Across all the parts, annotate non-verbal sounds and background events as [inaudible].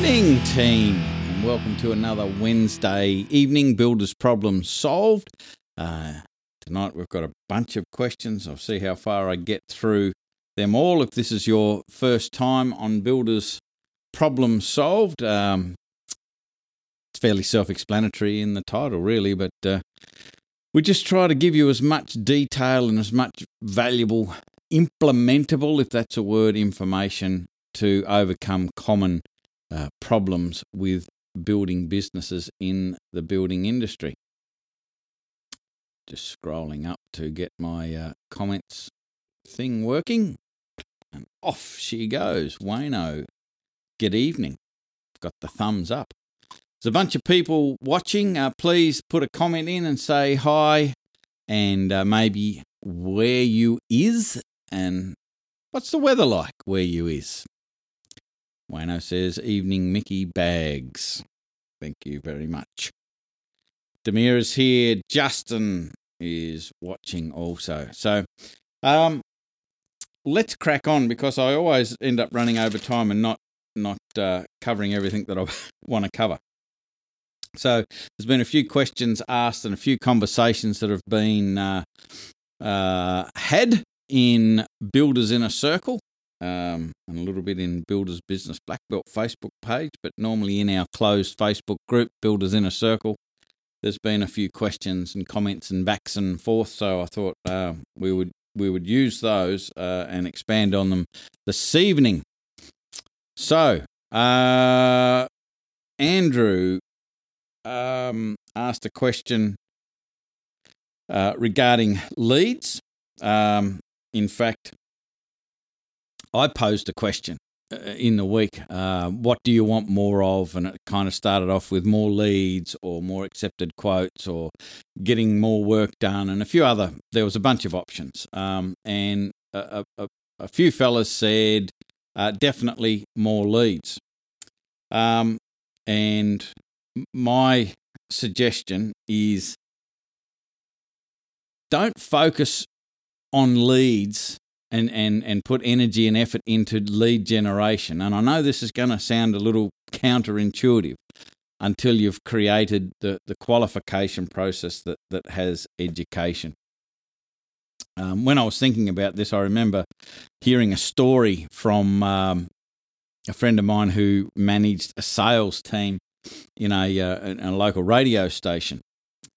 evening, team, and welcome to another Wednesday evening Builders Problem Solved. Uh, tonight we've got a bunch of questions. I'll see how far I get through them all. If this is your first time on Builders Problem Solved, um, it's fairly self explanatory in the title, really, but uh, we just try to give you as much detail and as much valuable, implementable, if that's a word, information to overcome common uh, problems with building businesses in the building industry. Just scrolling up to get my uh, comments thing working. And off she goes. Wayno, good evening. Got the thumbs up. There's a bunch of people watching. Uh, please put a comment in and say hi and uh, maybe where you is and what's the weather like where you is. Wayno says, Evening Mickey Bags. Thank you very much. Demir is here. Justin is watching also. So um, let's crack on because I always end up running over time and not not uh, covering everything that I [laughs] want to cover. So there's been a few questions asked and a few conversations that have been uh, uh, had in Builders in a Circle um, and a little bit in Builders Business Black Belt Facebook page, but normally in our closed Facebook group, Builders in a Circle. There's been a few questions and comments and backs and forth, so I thought uh, we would we would use those uh, and expand on them this evening. So, uh, Andrew um, asked a question uh, regarding leads. Um, in fact, I posed a question uh, in the week uh, what do you want more of? And it kind of started off with more leads or more accepted quotes or getting more work done and a few other, there was a bunch of options. Um, and a, a, a, few fellas said uh, definitely more leads. Um, and my suggestion is don't focus on leads and, and, and put energy and effort into lead generation. And I know this is going to sound a little counterintuitive until you've created the, the qualification process that, that has education. Um, when I was thinking about this, I remember hearing a story from um, a friend of mine who managed a sales team in a, uh, in a local radio station.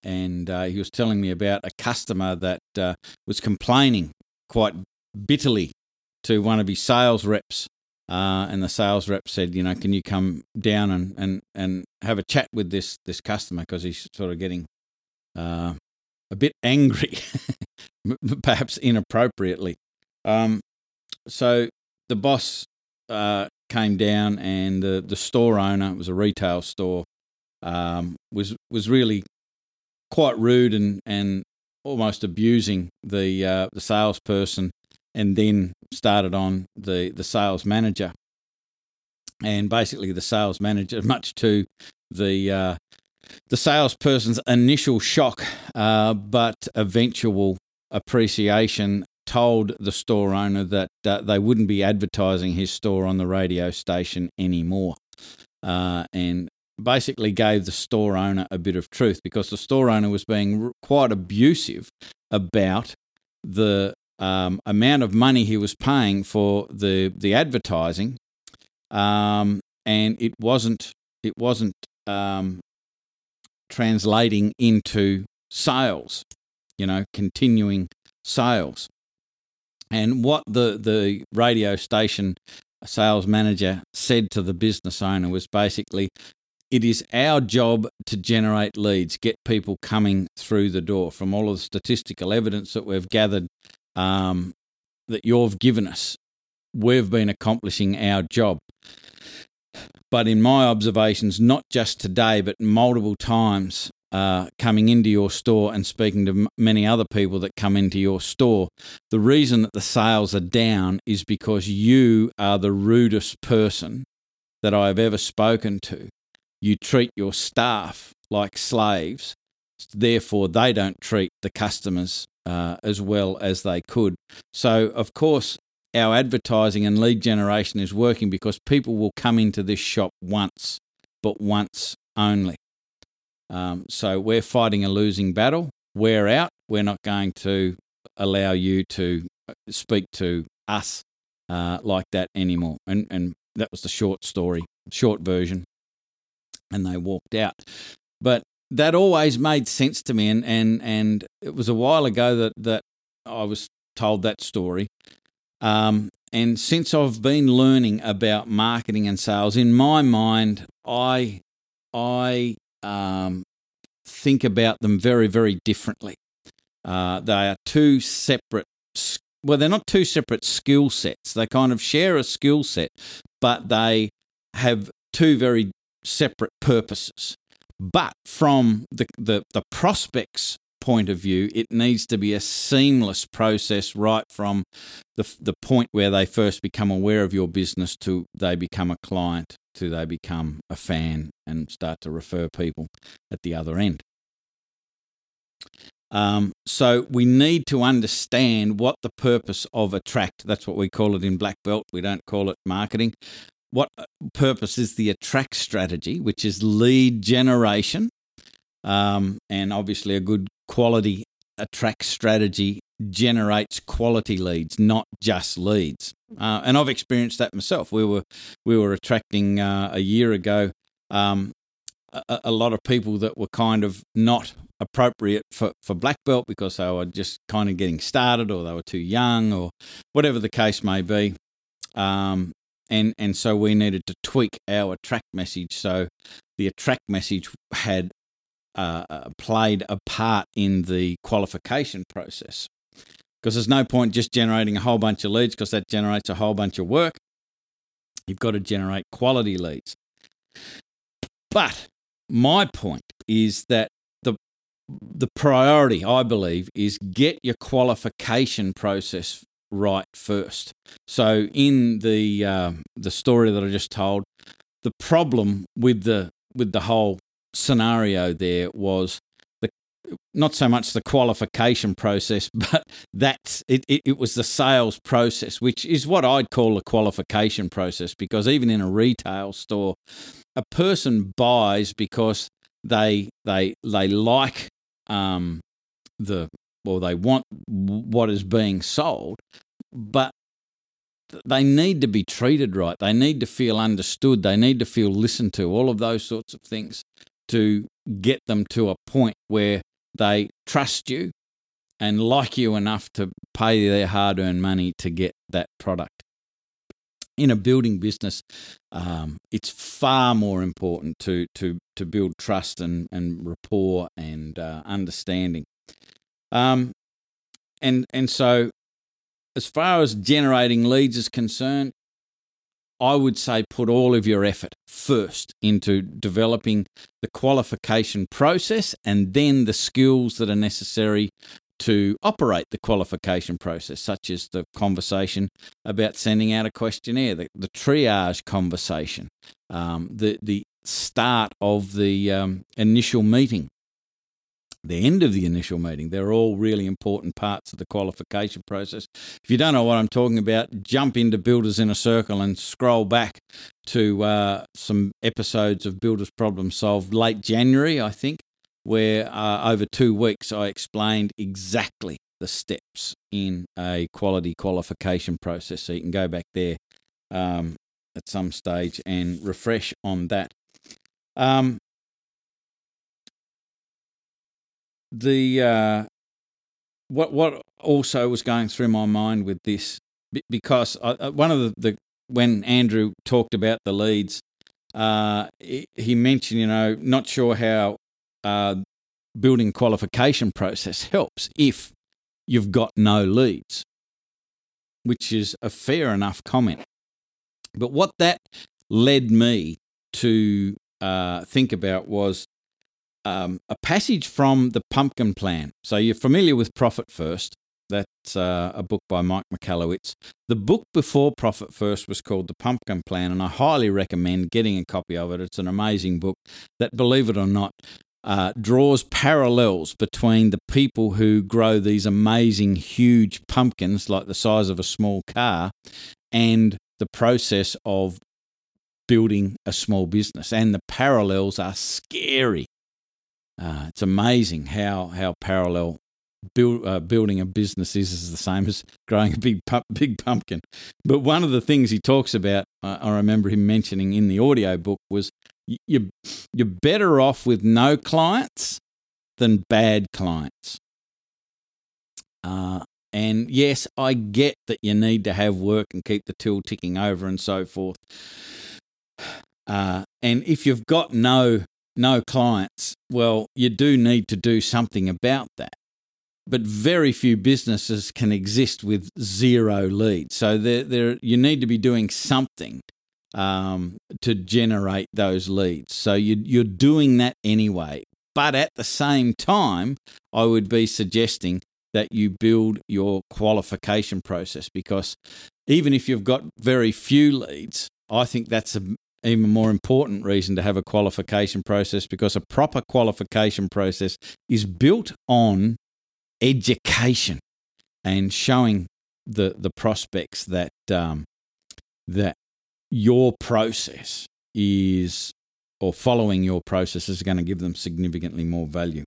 And uh, he was telling me about a customer that uh, was complaining quite bitterly to one of his sales reps. Uh, and the sales rep said, you know, can you come down and, and, and have a chat with this this customer because he's sort of getting uh, a bit angry, [laughs] perhaps inappropriately. Um, so the boss uh, came down, and the the store owner it was a retail store um, was was really quite rude and and almost abusing the uh, the salesperson and then started on the the sales manager. And basically, the sales manager, [laughs] much to the uh, the salesperson's initial shock, uh, but eventual appreciation, told the store owner that uh, they wouldn't be advertising his store on the radio station anymore, uh, and basically gave the store owner a bit of truth because the store owner was being quite abusive about the um, amount of money he was paying for the the advertising, um, and it wasn't it wasn't um, translating into sales. You know, continuing sales. And what the the radio station sales manager said to the business owner was basically, it is our job to generate leads, get people coming through the door. From all of the statistical evidence that we've gathered um, that you've given us. We've been accomplishing our job. But in my observations, not just today, but multiple times uh, coming into your store and speaking to m- many other people that come into your store, the reason that the sales are down is because you are the rudest person that I've ever spoken to. You treat your staff like slaves, therefore, they don't treat the customers uh, as well as they could. So, of course, our advertising and lead generation is working because people will come into this shop once, but once only. Um, so we're fighting a losing battle. We're out. We're not going to allow you to uh, speak to us uh, like that anymore. And and that was the short story, short version. And they walked out. But that always made sense to me, and and and it was a while ago that that I was told that story. Um, and since I've been learning about marketing and sales, in my mind, I I um, think about them very very differently. Uh, they are two separate. Well, they're not two separate skill sets. They kind of share a skill set, but they have two very separate purposes. But from the, the, the prospect's point of view, it needs to be a seamless process right from the, the point where they first become aware of your business to they become a client to they become a fan and start to refer people at the other end. Um, so we need to understand what the purpose of attract. That's what we call it in black belt. We don't call it marketing what uh, purpose is the attract strategy, which is lead generation. Um, and obviously, a good quality attract strategy generates quality leads, not just leads. Uh, and I've experienced that myself. We were we were attracting uh, a year ago um, a, a, lot of people that were kind of not appropriate for, for black belt because they were just kind of getting started or they were too young or whatever the case may be. Um, and and so we needed to tweak our attract message. So the attract message had uh, uh, played a part in the qualification process. Because there's no point just generating a whole bunch of leads because that generates a whole bunch of work. You've got to generate quality leads. But my point is that the the priority i believe is get your qualification process right first. So in the uh, the story that I just told, the problem with the with the whole scenario there was the not so much the qualification process, [laughs] but that it, it, it was the sales process, which is what I'd call a qualification process, because even in a retail store, a person buys because they they they like um, the or they want what is being sold, but they need to be treated right. They need to feel understood. They need to feel listened to, all of those sorts of things to get them to a point where they trust you and like you enough to pay their hard earned money to get that product. In a building business, um, it's far more important to, to, to build trust and, and rapport and uh, understanding. Um, and, and so as far as generating leads is concerned, I would say put all of your effort first into developing the qualification process and then the skills that are necessary to operate the qualification process, such as the conversation about sending out a questionnaire, the, the triage conversation, um, the, the start of the um, initial meeting the end of the initial meeting. They're all really important parts of the qualification process. If you don't know what I'm talking about, jump into Builders in a Circle and scroll back to uh, some episodes of Builders Problem Solved late January, I think, where uh, over two weeks I explained exactly the steps in a quality qualification process. So you can go back there um, at some stage and refresh on that. Um, the uh, what what also was going through my mind with this because I, uh, one of the, the when Andrew talked about the leads, uh, he mentioned you know not sure how uh, building qualification process [laughs] helps if you've got no leads, which is a fair enough comment. But what that led me to uh, think about was um, a passage from the Pumpkin Plan. So you're familiar with Profit First. That's uh, a book by Mike Michalowicz. The book before Profit First was called The Pumpkin Plan, and I highly recommend getting a copy of it. It's an amazing book that, believe it or not, uh, draws parallels between the people who grow these amazing, huge pumpkins like the size of a small car and the process of building a small business. And the parallels are scary. Uh, it's amazing how, how parallel build, uh, building a business is, is the same as growing a big big pumpkin. But one of the things he talks about, uh, I remember him mentioning in the audio book, was you you're better off with no clients than bad clients. Uh, and yes, I get that you need to have work and keep the till ticking over and so forth. Uh, and if you've got no no clients, well, you do need to do something about that. But very few businesses can exist with zero leads. So there, there, you need to be doing something um, to generate those leads. So you, you're doing that anyway. But at the same time, I would be suggesting that you build your qualification process because even if you've got very few leads, I think that's an even more important reason to have a qualification process because a proper qualification process is built on education and showing the the prospects that um, that your process is or following your process is going to give them significantly more value.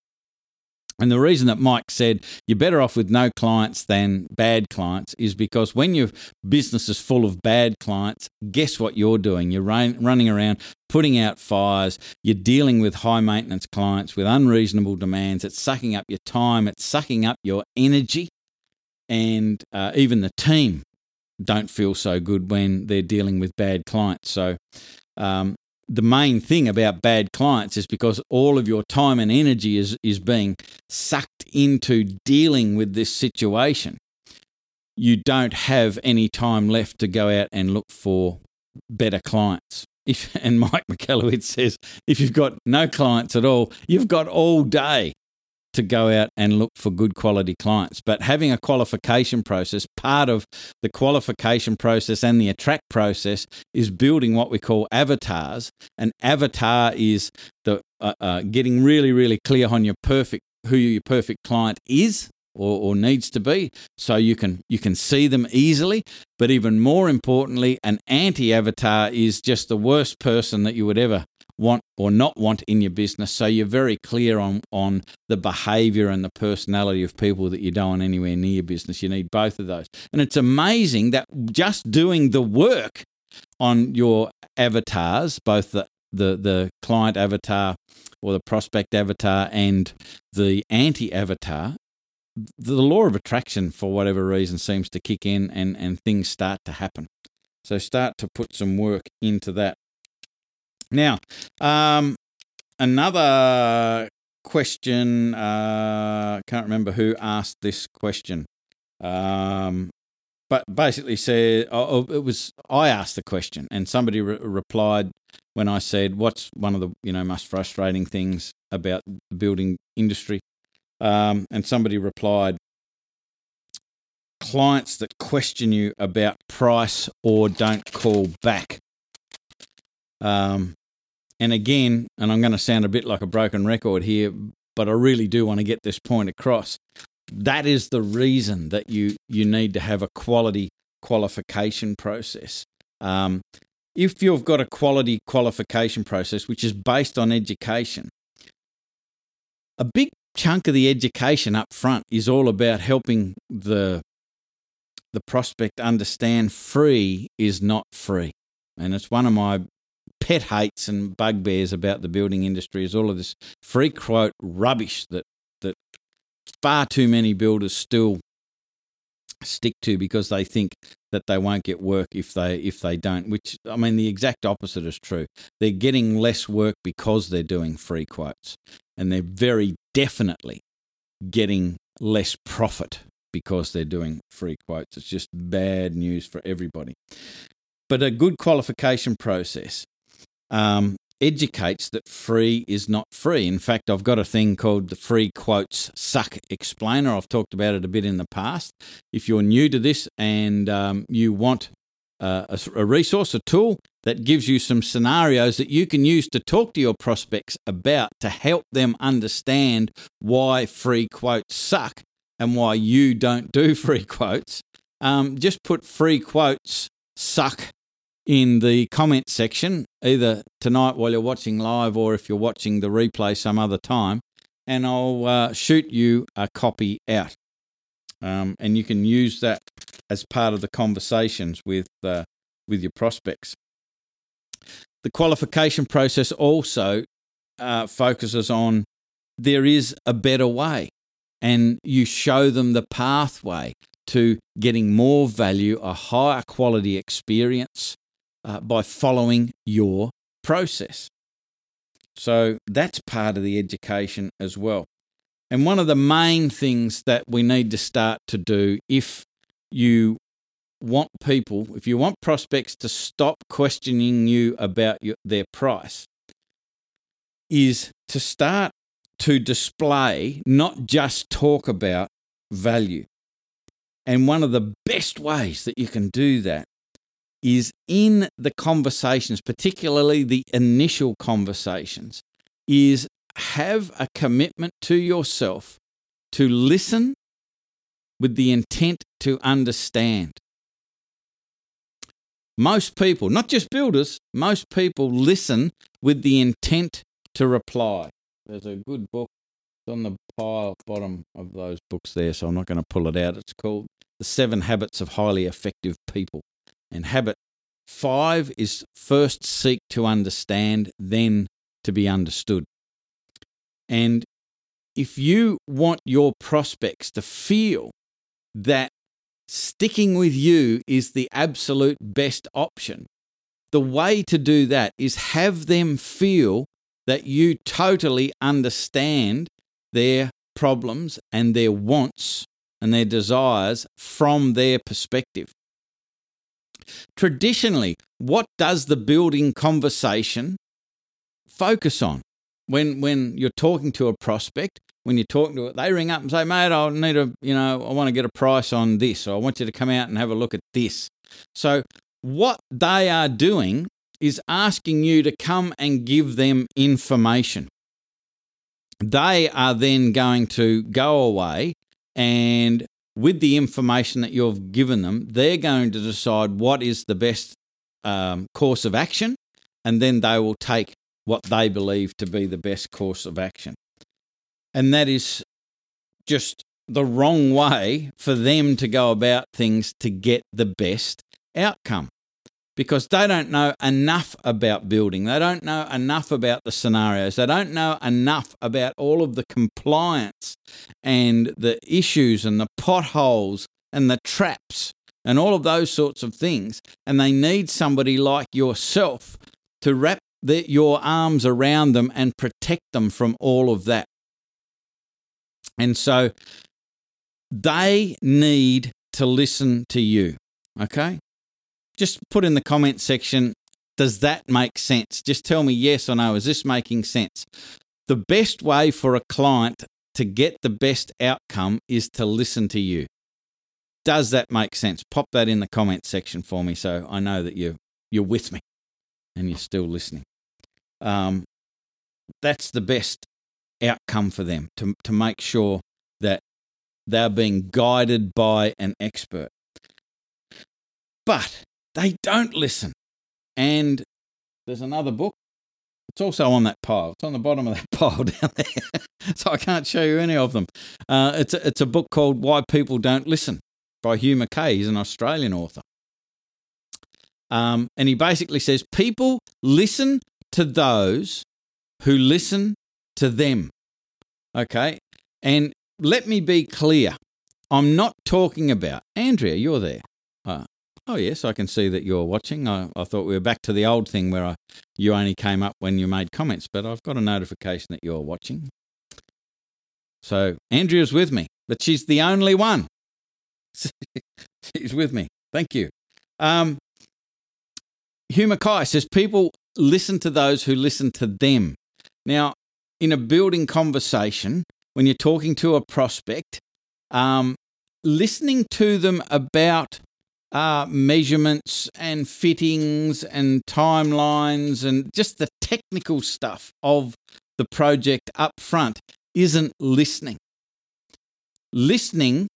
And the reason that Mike said you're better off with no clients than bad clients is because when your business is full of bad clients, guess what you're doing? You're running around putting out fires, you're dealing with high maintenance clients with unreasonable demands, it's sucking up your time, it's sucking up your energy, and uh, even the team don't feel so good when they're dealing with bad clients. So, um, the main thing about bad clients is because all of your time and energy is, is being sucked into dealing with this situation. You don't have any time left to go out and look for better clients. [laughs] If, and Mike Michalowicz says, if you've got no clients at all, you've got all day to go out and look for good quality clients. But having a qualification process, part of the qualification process and the attract process is building what we call avatars. An avatar is the uh, uh, getting really, really clear on your perfect who your perfect client is. Or, or needs to be so you can you can see them easily but even more importantly an anti-avatar is just the worst person that you would ever want or not want in your business. So you're very clear on on the behavior and the personality of people that you don't want anywhere near your business. You need both of those. And it's amazing that just doing the work on your avatars, both the the, the client avatar or the prospect avatar and the anti avatar, the law of attraction, for whatever reason, seems to kick in and, and things start to happen. So start to put some work into that. Now, um, another question. Uh, can't remember who asked this question. Um, but basically said oh, oh, it was I asked the question and somebody re- replied when I said what's one of the you know most frustrating things about the building industry um, and somebody replied clients that question you about price or don't call back um, and again, and I'm going to sound a bit like a broken record here, but I really do want to get this point across. That is the reason that you you need to have a quality qualification process. Um, if you've got a quality qualification process which is based on education, a big chunk of the education up front is all about helping the the prospect understand free is not free. And it's one of my pet hates and bugbears about the building industry is all of this free quote rubbish that that far too many builders still stick to because they think that they won't get work if they if they don't which i mean the exact opposite is true. They're getting less work because they're doing free quotes and they're very definitely getting less profit because they're doing free quotes. It's just bad news for everybody. But a good qualification process um, educates that free is not free. In fact, I've got a thing called the Free Quotes Suck Explainer. I've talked about it a bit in the past. If you're new to this and um, you want uh, a, a resource, a tool that gives you some scenarios that you can use to talk to your prospects about to help them understand why free quotes suck and why you don't do [laughs] free quotes. Um, just put free quotes suck in the comment section, either tonight while you're watching live or if you're watching the replay some other time, and I'll uh, shoot you a copy out. Um, and you can use that as part of the conversations with uh, with your prospects. The qualification process also uh, focuses on there is a better way, and you show them the pathway to getting more value, a higher quality experience uh, by following your process. So that's part of the education as well. And one of the main things that we need to start to do if you want people, if you want prospects to stop questioning you about your, their price, is to start to display, not just talk about value. And one of the best ways that you can do that is in the conversations, particularly the initial conversations, is have a commitment to yourself to listen with the intent to understand. Most people, not just builders, most people listen with the intent to reply. There's a good book on the pile bottom of those books there, so I'm not going to pull it out. It's called The Seven Habits of Highly Effective People. And habit five is first seek to understand, then to be understood. And if you want your prospects to feel that sticking with you is the absolute best option, the way to do that is have them feel that you totally understand their problems and their wants and their desires from their perspective. Traditionally, what does the building conversation focus on? When, when you're talking to a prospect, when you're talking to it, they ring up and say, mate, I need a, you know, I want to get a price on this, or I want you to come out and have a look at this. So, what they are doing is asking you to come and give them information. They are then going to go away and with the information that you've given them, they're going to decide what is the best um, course of action, and then they will take what they believe to be the best course of action. And that is just the wrong way for them to go about things to get the best outcome because they don't know enough about building. They don't know enough about the scenarios. They don't know enough about all of the compliance and the issues and the potholes and the traps and all of those sorts of things. And they need somebody like yourself to wrap the, your arms around them and protect them from all of that. And so they need to listen to you. Okay? Just put in the comment section, does that make sense? Just tell me yes or no. Is this making sense? The best way for a client to get the best outcome is to listen to you. Does that make sense? Pop that in the comment section for me so I know that you're, you're with me and you're still listening. Um, that's the best outcome for them to, to make sure that they're being guided by an expert. But they don't listen. And there's another book. It's also on that pile. It's on the bottom of that [laughs] pile down there. so I can't show you any of them. Uh, it's, a, it's a book called Why People Don't Listen by Hugh Mackay. He's an Australian author. Um, and he basically says people listen to those who listen to them. Okay. And let me be clear I'm not talking about, Andrea, you're there. Uh, oh, yes, I can see that you're watching. I, I thought we were back to the old thing where I, you only came up when you made comments, but I've got a notification that you're watching. So Andrea's with me, but she's the only one. [laughs] she's with me. Thank you. Um, Mackay says people listen to those who listen to them. Now, in a building conversation, when you're talking to a prospect, um, listening to them about uh, measurements and fittings and timelines and just the technical stuff of the project up front isn't listening. Listening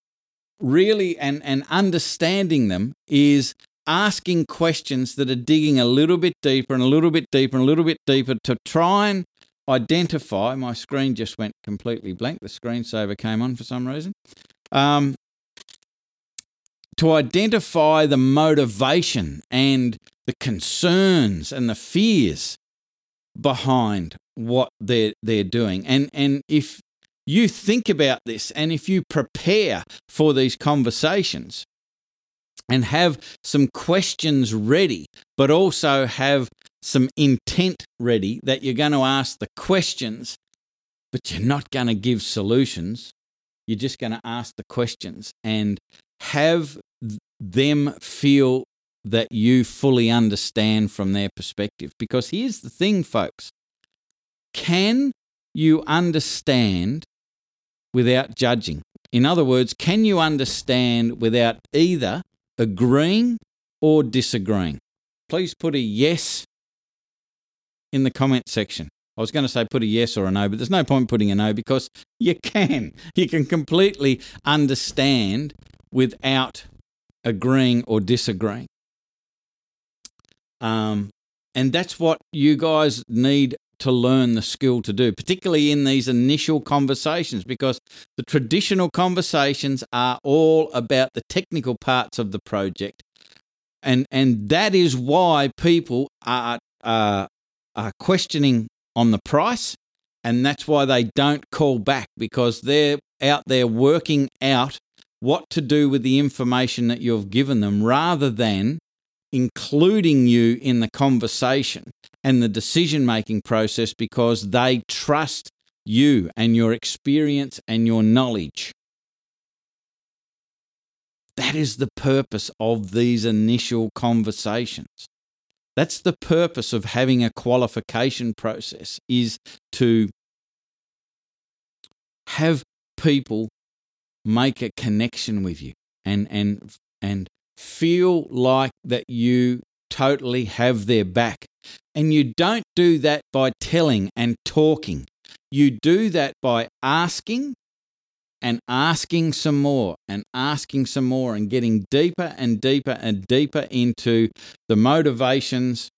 really and, and understanding them is asking questions that are digging a little bit deeper and a little bit deeper and a little bit deeper to try and identify. My screen just went completely blank. The screensaver came on for some reason. Um, to identify the motivation and the concerns and the fears behind what they're they're doing. And and if you think about this and if you prepare for these conversations and have some questions ready, but also have some intent ready that you're going to ask the questions, but you're not going to give solutions. You're just going to ask the questions and have them feel that you fully understand from their perspective. Because here's the thing, folks can you understand without judging? In other words, can you understand without either agreeing or disagreeing? Please put a yes in the comment section. I was going to say put a yes or a no, but there's no point putting a no because you can. [laughs] You can completely understand without agreeing or disagreeing. Um, and that's what you guys need to learn the skill to do, particularly in these initial conversations, because the traditional conversations are all about the technical parts of the project. And, and that is why people are, are, are questioning on the price. And that's why they don't call back because they're out there working out what to do with the information that you've given them rather than including you in the conversation and the decision making process because they trust you and your experience and your knowledge. That is the purpose of these initial conversations. That's the purpose of having a qualification process is to have people make a connection with you and and and feel like that you totally have their back. And you don't do that by telling and talking. You do that by asking and asking some more and asking some more and getting deeper and deeper and deeper into the motivations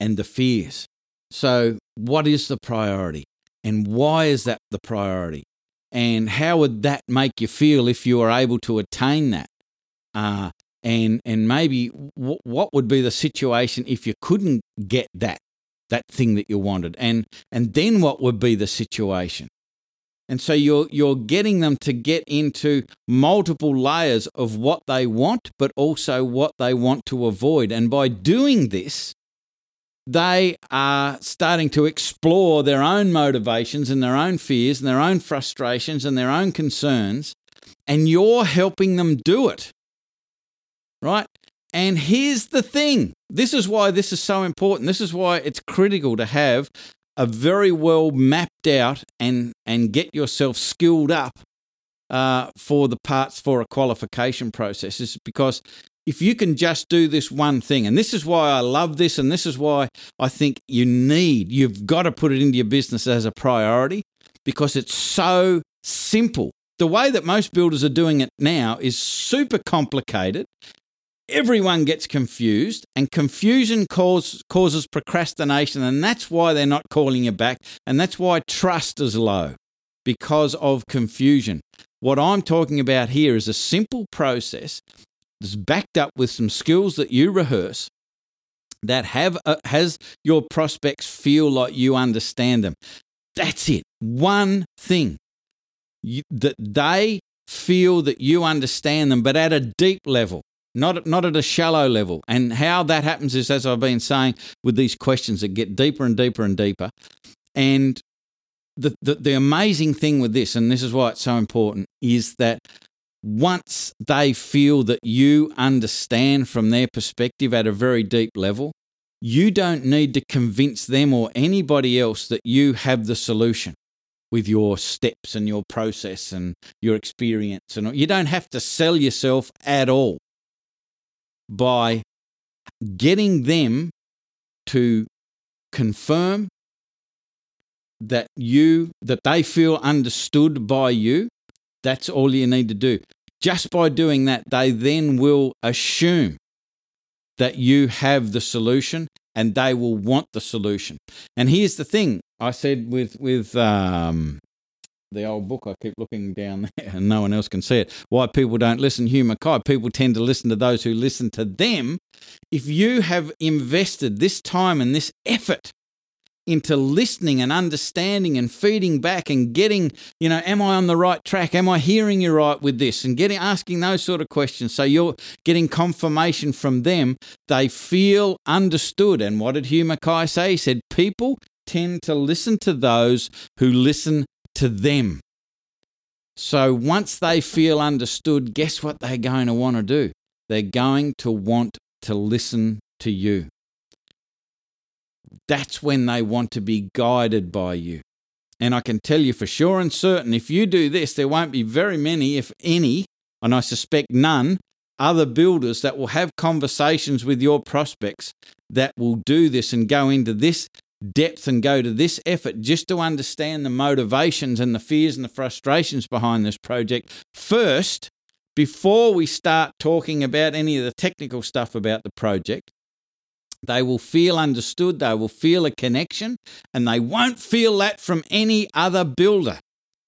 and the fears. So what is the priority? And why is that the priority and how would that make you feel if you were able to attain that? Uh, and and maybe w- what would be the situation if you couldn't get that that thing that you wanted, and and then what would be the situation? And so you're you're getting them to get into multiple layers of what they want, but also what they want to avoid. And by doing this, they are starting to explore their own motivations and their own fears and their own frustrations and their own concerns, and you're helping them do it. Right? And here's the thing this is why this is so important. This is why it's critical to have a very well mapped out and, and get yourself skilled up uh, for the parts for a qualification process is because if you can just do this one thing, and this is why I love this, and this is why I think you need, you've got to put it into your business as a priority because it's so simple. The way that most builders are doing it now is super complicated. Everyone gets confused, and confusion cause, causes procrastination, and that's why they're not calling you back, and that's why trust is low because of confusion. What I'm talking about here is a simple process that's backed up with some skills that you rehearse that have uh, has your prospects feel like you understand them. That's it. One thing you, that they feel that you understand them, but at a deep level, not not at a shallow level. And how that happens is, as I've been saying, with these questions that get deeper and deeper and deeper. And the, the, the amazing thing with this, and this is why it's so important, is that once they feel that you understand from their perspective at a very deep level, you don't need to convince them or anybody else that you have the solution with your steps and your process and your experience. And you don't have to sell yourself at all by getting them to confirm that you that they feel understood by you. That's all you need to do just by doing that they then will assume that you have the solution and they will want the solution and here's the thing i said with with um the old book. I keep looking down [laughs] there and no one else can see it. Why people don't listen, Hugh Mackay. People tend to listen to those who listen to them. If you have invested this time and this effort into listening and understanding and feeding back and getting, you know, am I on the right track? Am I hearing you right with this? And getting asking those sort of questions. So you're getting confirmation from them. They feel understood. And what did Hugh Mackay say? He said, people tend to listen to those who listen to them. So once they feel understood, guess what they're going to want to do? They're going to want to listen to you. That's when they want to be guided by you. And I can tell you for sure and certain, if you do this, there won't be very many, if any, and I suspect none, other builders that will have conversations with your prospects that will do this and go into this depth and go to this effort just to understand the motivations and the fears and the frustrations behind this project first before we start talking about any of the technical stuff about the project. They will feel understood, they will feel a connection, and they won't feel that from any other builder.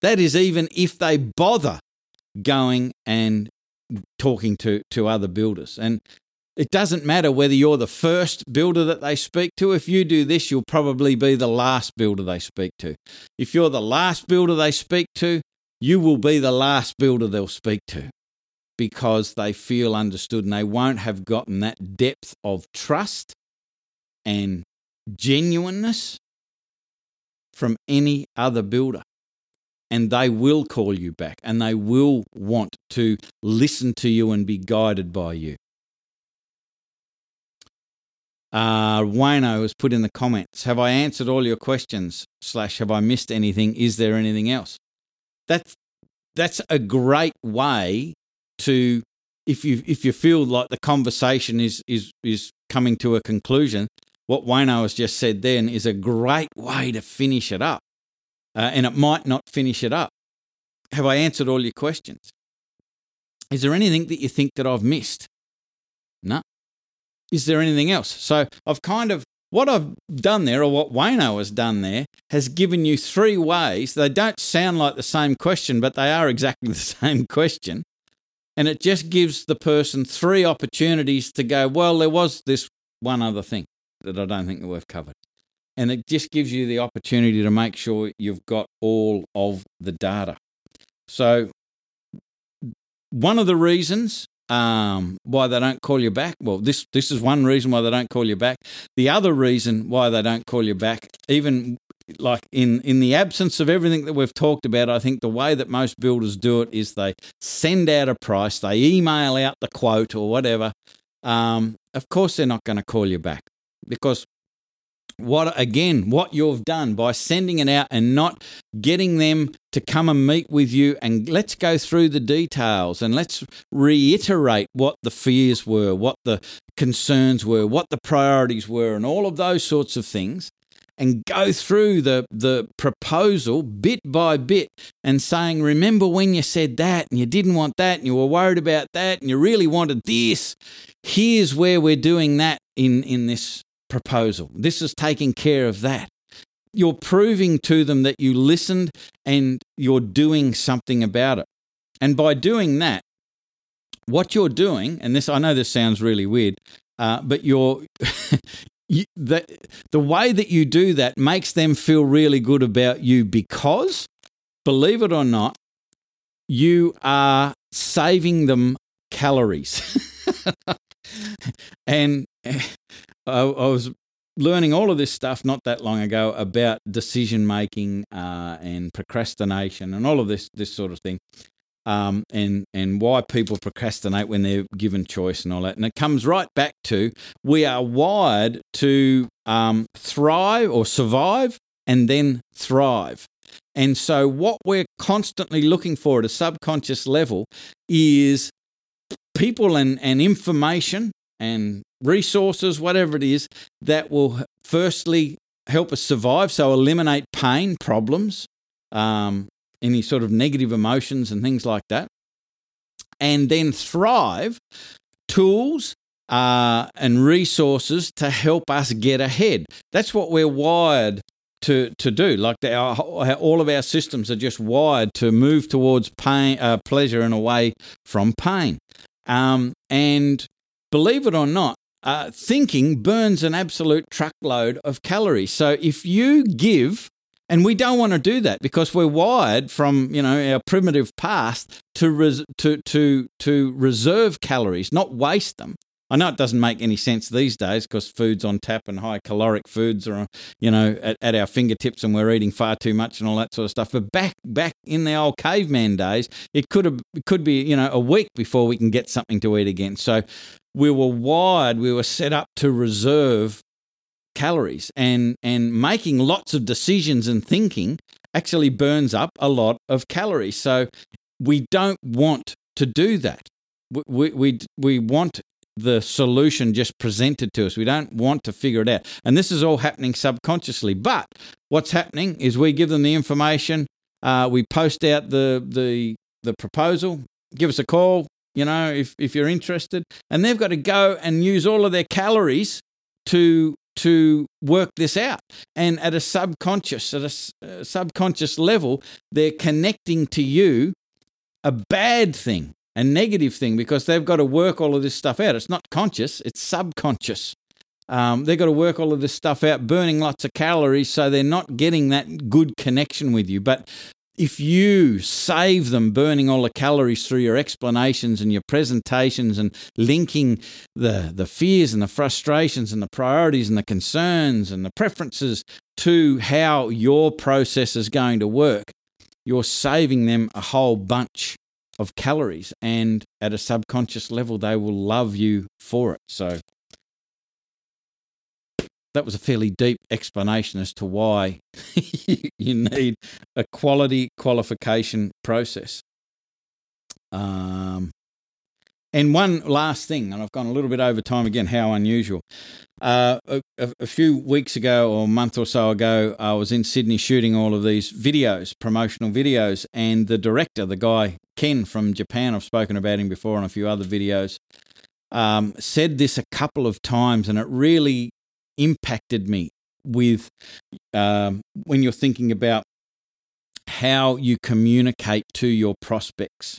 That is, even if they bother going and talking to, to other builders. And it doesn't matter whether you're the first builder that they speak to. If you do this, you'll probably be the last builder they speak to. If you're the last builder they speak to, you will be the last builder they'll speak to because they feel understood and they won't have gotten that depth of trust and genuineness from any other builder. And they will call you back and they will want to listen to you and be guided by you. Uh, Wayno has put in the comments, have I answered all your questions? Slash, have I missed anything? Is there anything else? That's, that's a great way to, if you, if you feel like the conversation is, is, is coming to a conclusion, what Wayno has just said then is a great way to finish it up. Uh, and it might not finish it up. Have I answered all your questions? Is there anything that you think that I've missed? No, is there anything else? So I've kind of what I've done there, or what Wayno has done there, has given you three ways. They don't sound like the same question, but they are exactly [laughs] the same question. And it just gives the person three opportunities to go, well, there was this one other thing that I don't think that we've covered. And it just gives you the opportunity to make sure you've got all of the data. So, one of the reasons um, why they don't call you back. Well, this this is one reason why they don't call you back. The other reason why they don't call you back, even like in in the absence of everything that we've talked about, I think the way that most builders do it is they send out a price, they email out the quote or whatever. Um, of course, they're not going to call you back because what again what you've done by sending it out and not getting them to come and meet with you and let's go through the details and let's reiterate what the fears were what the concerns were what the priorities were and all of those sorts of things and go through the the proposal bit by bit and saying remember when you said that and you didn't want that and you were worried about that and you really wanted this? Here's where we're doing that in in this proposal. This is taking care of that. You're proving to them that you listened and you're doing something about it. And by doing that, what you're doing, and this I know this sounds really weird, uh, but you're [laughs] you, the the way that you do that makes them feel really good about you because, believe it or not, you are saving them calories. [laughs] and [laughs] I, I, was learning all of this stuff not that long ago about decision making uh, and procrastination and all of this this sort of thing. Um, and and why people procrastinate when they're given choice and all that. And it comes right back to we are wired to um, thrive or survive and then thrive. And so, what we're constantly looking for at a subconscious level is people and, and information and resources, whatever it is, that will firstly help us survive. So eliminate pain, problems, um, any sort of negative emotions and things like that. And then thrive tools uh, and resources to help us get ahead. That's what we're wired to to do. Like our, all of our systems are just wired to move towards pain, uh, pleasure, and away from pain. Um, and believe it or not, uh, thinking burns an absolute truckload of calories. So if you give, and we don't want to do that because we're wired from you know our primitive past to res- to to to reserve calories, not waste them. I know it doesn't make any sense these days because food's on tap and high caloric foods are, you know, at, at, our fingertips and we're eating far too much and all that sort of stuff. But back back in the old caveman days, it could have it could be you know a week before we can get something to eat again. So we were wired, we were set up to reserve calories and and making lots of decisions and thinking actually burns up a lot of calories. So we don't want to do that. We, we, we want the solution just presented to us. We don't want to figure it out. And this is all happening subconsciously. But what's happening is we give them the information, uh, we post out the, the, the proposal, give us a call, you know, if, if you're interested. And they've got to go and use all of their calories to to work this out. And at a subconscious, at a uh, subconscious level, they're connecting to you a bad thing a negative thing because they've got to work all of this stuff out. It's not conscious, it's subconscious. Um, they've got to work all of this stuff out, burning lots of calories, so they're not getting that good connection with you. But if you save them burning all the calories through your explanations and your presentations and linking the, the fears and the frustrations and the priorities and the concerns and the preferences to how your process is going to work, you're saving them a whole bunch of calories, and at a subconscious level, they will love you for it. So, that was a fairly deep explanation as to why [laughs] you need a quality qualification process. Um, and one last thing, and I've gone a little bit over time again, how unusual. Uh, a, a, few weeks ago or a month or so ago, I was in Sydney shooting all of these videos, promotional videos, and the director, the guy Ken from Japan, I've spoken about him before on a few other videos, um, said this a couple of times, and it really impacted me with um, when you're thinking about how you communicate to your prospects.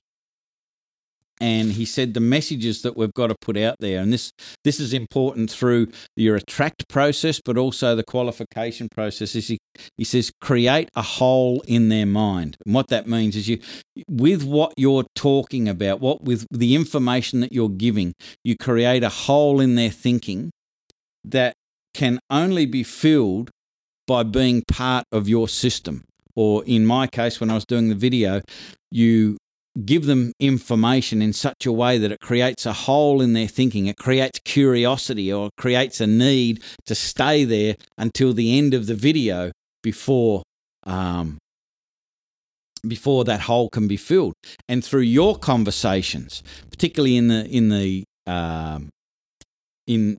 And he said the messages that we've got to put out there and this this is important through your attract process but also the qualification process is he, he says create a hole in their mind. And what that means is you with what you're talking about what with the information that you're giving you create a hole in their thinking that can only be filled by being part of your system or in my case when I was doing the video you give them information in such a way that it creates a hole in their thinking. It creates curiosity or creates a need to stay there until the end of the video before um, before that hole can be filled. And through your conversations, particularly in the in the um, in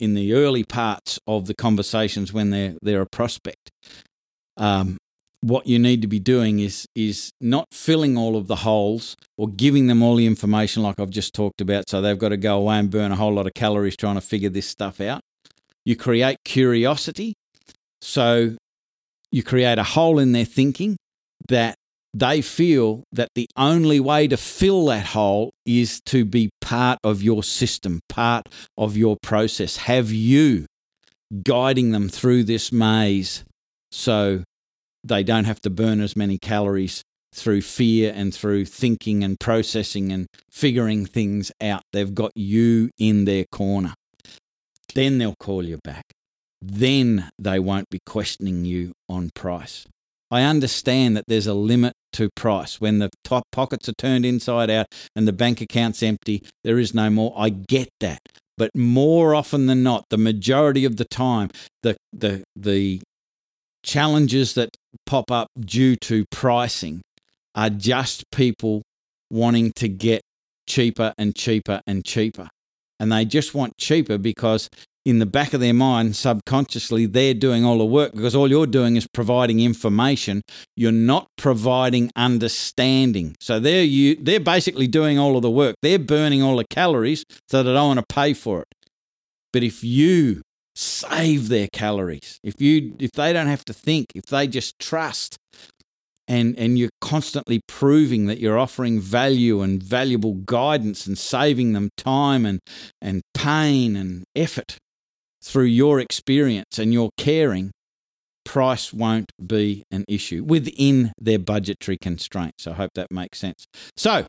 in the early parts of the conversations when they're they're a prospect, um, what you need to be doing is is not filling all of the holes or giving them all the information like I've just talked about so they've got to go away and burn a whole lot of calories trying to figure this stuff out. You create curiosity. So you create a hole in their thinking that they feel that the only way to fill that hole is to be part of your system, part of your process. Have you guiding them through this maze so they don't have to burn as many calories through fear and through thinking and processing and figuring things out. They've got you in their corner. Then they'll call you back. Then they won't be questioning you on price. I understand that there's a limit to price. When the top pockets are turned inside out and the bank account's empty, there is no more. I get that. But more often than not, the majority of the time, the the the challenges that pop up due to pricing are just people wanting to get cheaper and cheaper and cheaper. and they just want cheaper because in the back of their mind, subconsciously, they're doing all the work because all you're doing is providing information. You're not providing understanding. So they're you they're basically doing all of the work. They're burning all the calories so they don't want to pay for it. But if you save their calories, if you if they don't have to think, if they just trust and and you're constantly proving that you're offering value and valuable guidance and saving them time and and pain and effort through your experience and your caring, price won't be an issue within their budgetary constraints. I hope that makes sense. So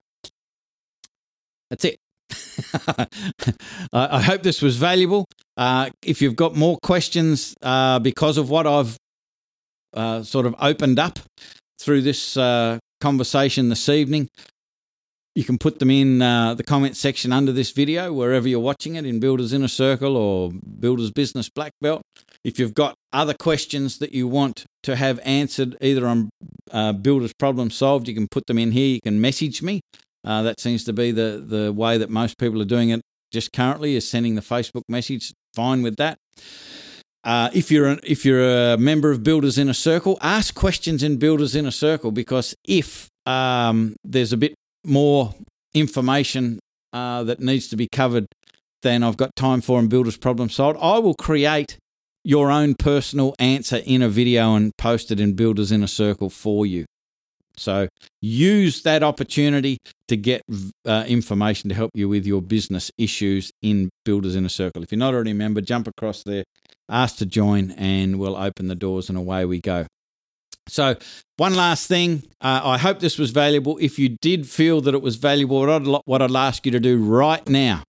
that's it. [laughs] I hope this was valuable. Uh, if you've got more questions uh, because of what I've uh, sort of opened up through this uh, conversation this evening, you can put them in uh, the comment section under this video, wherever you're watching it, in Builders Inner Circle or Builders Business Black Belt. If you've got other questions that you want to have answered, either on uh, Builders Problem Solved, you can put them in here. You can message me. Uh, that seems to be the, the way that most people are doing it just currently, is sending the Facebook message. Fine with that. Uh, if you're a, if you're a member of Builders Inner Circle, ask questions in Builders Inner Circle because if um, there's a bit more information uh, that needs to be covered than I've got time for in Builders Problem Solved, I will create your own personal answer in a video and post it in Builders Inner Circle for you. So use that opportunity to get uh, information to help you with your business issues in Builders Inner Circle. If you're not already a member, jump across there, ask to join, and we'll open the doors and away we go. So, one last thing. Uh, I hope this was valuable. If you did feel that it was valuable, what I'd, what I'd ask you to do right now,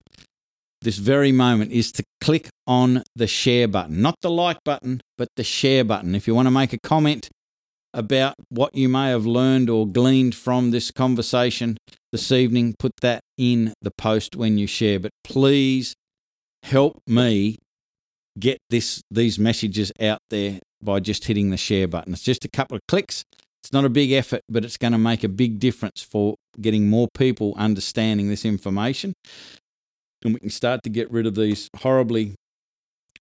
this very moment, is to click on the share button. Not the like button, but the share button. If you want to make a comment about what you may have learned or gleaned from this conversation this evening, put that in the post when you share. But please help me get this these messages out there by just hitting the share button. It's just a couple of clicks. It's not a big effort, but it's going to make a big difference for getting more people understanding this information. And we can start to get rid of these horribly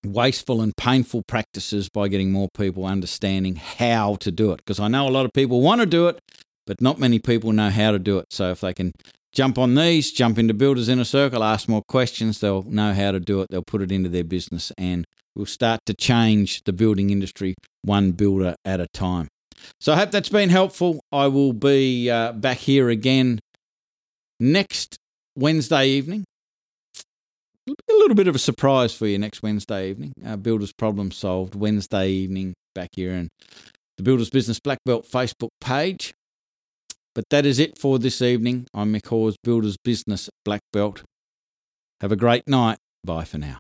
wasteful and painful practices by getting more people understanding how to do it. Because I know a lot of people want to do it, but not many people know how to do it. So if they can jump on these, jump into Builders Inner Circle, ask more questions, they'll know how to do it. They'll put it into their business and we'll start to change the building industry one builder at a time. So I hope that's been helpful. I will be uh, back here again next Wednesday evening. A little bit of a surprise for you next Wednesday evening. Uh, Builders Problem Solved Wednesday evening back here in the Builders Business Black Belt Facebook page. But that is it for this evening. I'm Mick Hawes, Builders Business Black Belt. Have a great night. Bye for now.